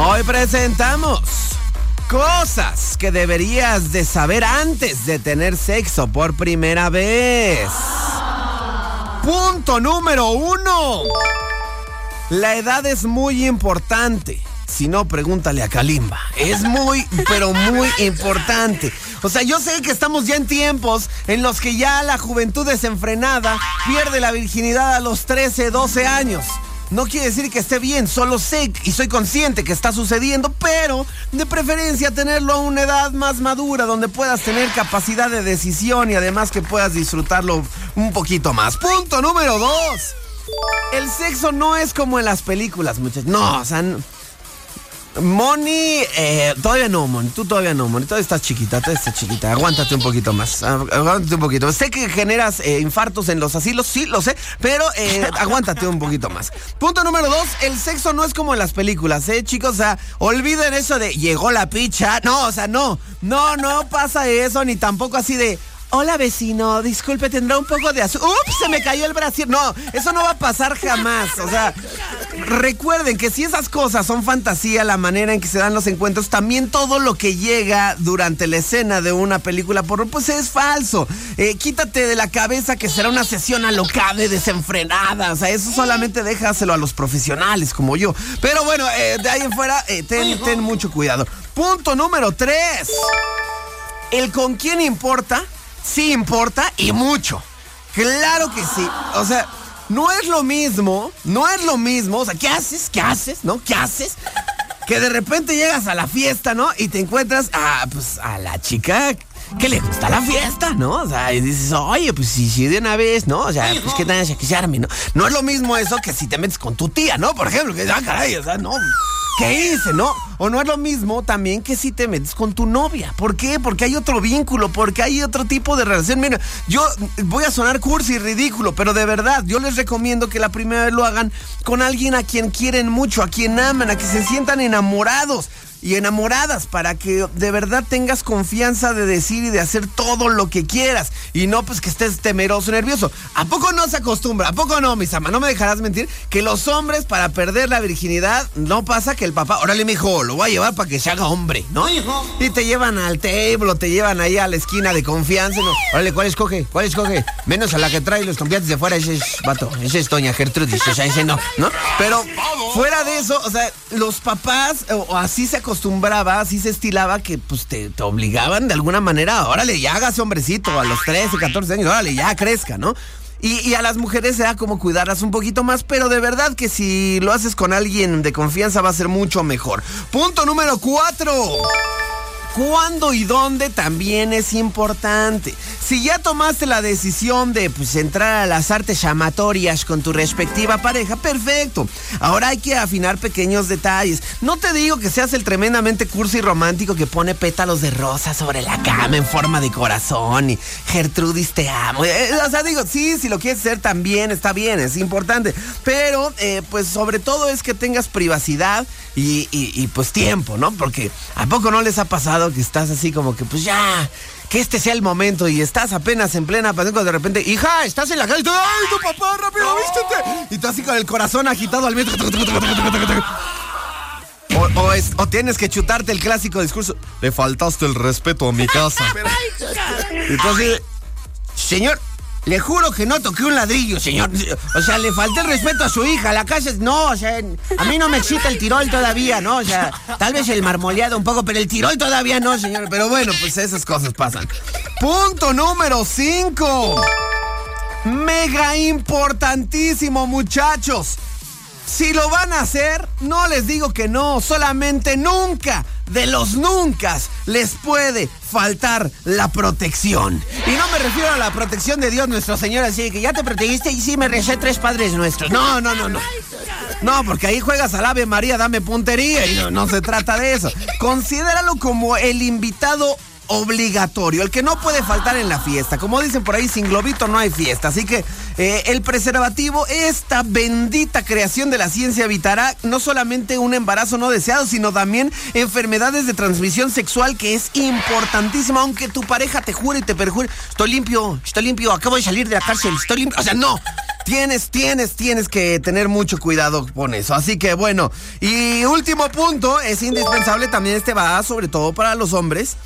Hoy presentamos cosas que deberías de saber antes de tener sexo por primera vez. Punto número uno. La edad es muy importante. Si no, pregúntale a Kalimba. Es muy, pero muy importante. O sea, yo sé que estamos ya en tiempos en los que ya la juventud desenfrenada pierde la virginidad a los 13, 12 años. No quiere decir que esté bien, solo sé y soy consciente que está sucediendo, pero de preferencia tenerlo a una edad más madura, donde puedas tener capacidad de decisión y además que puedas disfrutarlo un poquito más. Punto número dos. El sexo no es como en las películas, muchachos. No, o sea... Moni, eh, todavía no, Moni, tú todavía no, Moni, todavía estás chiquita, todavía estás chiquita, aguántate un poquito más, aguántate un poquito. Sé que generas eh, infartos en los asilos, sí, lo sé, pero eh, aguántate un poquito más. Punto número dos, el sexo no es como en las películas, ¿eh, chicos? O sea, olviden eso de llegó la picha, no, o sea, no, no, no pasa eso, ni tampoco así de... Hola vecino, disculpe, tendrá un poco de azúcar. ¡Ups! Se me cayó el brasier. No, eso no va a pasar jamás. O sea, recuerden que si esas cosas son fantasía, la manera en que se dan los encuentros, también todo lo que llega durante la escena de una película porno, pues es falso. Eh, quítate de la cabeza que será una sesión alocada, desenfrenada. O sea, eso solamente déjaselo a los profesionales como yo. Pero bueno, eh, de ahí en fuera, eh, ten, ten mucho cuidado. Punto número tres. El con quién importa sí importa y mucho. Claro que sí. O sea, no es lo mismo, no es lo mismo. O sea, ¿qué haces? ¿Qué haces? ¿No? ¿Qué haces? Que de repente llegas a la fiesta, ¿no? Y te encuentras a, pues, a la chica que le gusta la fiesta, ¿no? O sea, y dices, oye, pues sí, sí, de una vez, ¿no? O sea, pues qué tal que ¿no? No es lo mismo eso que si te metes con tu tía, ¿no? Por ejemplo, que, ah, caray, o sea, no. ¿Qué hice, no? O no es lo mismo también que si te metes con tu novia. ¿Por qué? Porque hay otro vínculo, porque hay otro tipo de relación. Mira, yo voy a sonar cursi y ridículo, pero de verdad, yo les recomiendo que la primera vez lo hagan con alguien a quien quieren mucho, a quien aman, a que se sientan enamorados y enamoradas para que de verdad tengas confianza de decir y de hacer todo lo que quieras y no pues que estés temeroso, nervioso. ¿A poco no se acostumbra? ¿A poco no, mis amas? No me dejarás mentir que los hombres para perder la virginidad no pasa que el papá, órale, mijo, lo voy a llevar para que se haga hombre, ¿no? Y te llevan al table, te llevan ahí a la esquina de confianza, ¿no? Órale, ¿cuál escoge? ¿Cuál escoge? Menos a la que trae los compiantes de fuera, ese es vato, ese es Doña Gertrudis, o sea, ese no, ¿no? Pero fuera de eso, o sea, los papás, o así se acostumbraba, así se estilaba que pues te, obligaban de alguna manera, órale, ya hágase hombrecito a los 13, 14 años, órale, ya crezca, ¿no? Y, a las mujeres se da como cuidarlas un poquito más, pero de verdad que si lo haces con alguien de confianza va a ser mucho mejor. Punto número 4 cuándo y dónde también es importante. Si ya tomaste la decisión de pues, entrar a las artes llamatorias con tu respectiva pareja, perfecto. Ahora hay que afinar pequeños detalles. No te digo que seas el tremendamente cursi romántico que pone pétalos de rosa sobre la cama en forma de corazón y Gertrudis te amo. Eh, o sea, digo, sí, si lo quieres hacer también está bien, es importante. Pero, eh, pues sobre todo es que tengas privacidad y, y pues tiempo, ¿no? Porque ¿a poco no les ha pasado? Que estás así como que, pues ya, que este sea el momento y estás apenas en plena pasión cuando de repente, hija, estás en la calle y tú, ¡ay, tu papá, rápido, vístete! Y tú así con el corazón agitado al viento. O, o, tienes que chutarte el clásico discurso. Le faltaste el respeto a mi casa. Entonces, señor, le juro que no toqué un ladrillo, señor. O sea, le falté el respeto a su hija. La casa es. No, o sea, a mí no me excita el tirol todavía, ¿no? O sea, tal vez el marmoleado un poco, pero el tirol todavía no, señor. Pero bueno, pues esas cosas pasan. Punto número 5. Mega importantísimo, muchachos. Si lo van a hacer, no les digo que no, solamente nunca, de los nunca, les puede faltar la protección. Y no me refiero a la protección de Dios nuestro Señor, así que ya te protegiste y sí me recé tres padres nuestros. No, no, no, no. No, porque ahí juegas al Ave María, dame puntería y no, no se trata de eso. Considéralo como el invitado obligatorio, el que no puede faltar en la fiesta. Como dicen por ahí, sin globito no hay fiesta. Así que eh, el preservativo, esta bendita creación de la ciencia evitará no solamente un embarazo no deseado, sino también enfermedades de transmisión sexual que es importantísima, aunque tu pareja te jure y te perjure, estoy limpio, estoy limpio, acabo de salir de la cárcel, estoy limpio. O sea, no Tienes, tienes, tienes que tener mucho cuidado con eso. Así que bueno, y último punto, es indispensable también este va sobre todo para los hombres.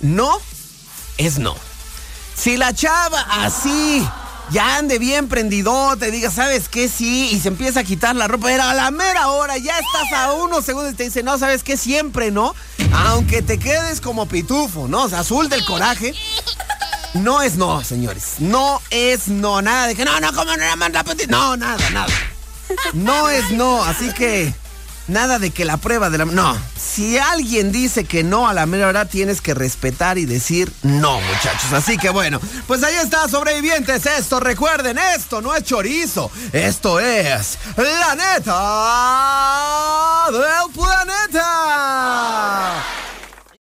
No es no. Si la chava así ya ande bien prendido, te diga, ¿sabes qué? Sí, y se empieza a quitar la ropa, pero a la mera hora ya estás a unos segundos y te dice, no, ¿sabes qué? Siempre, ¿no? Aunque te quedes como pitufo, ¿no? O sea, azul del coraje. No es no, señores. No es no. Nada de que no, no, como no la manda No, nada, nada. No es no. Así que nada de que la prueba de la. No. Si alguien dice que no a la mera hora, tienes que respetar y decir no, muchachos. Así que bueno, pues ahí está, sobrevivientes. Esto, recuerden, esto no es chorizo. Esto es la neta del planeta.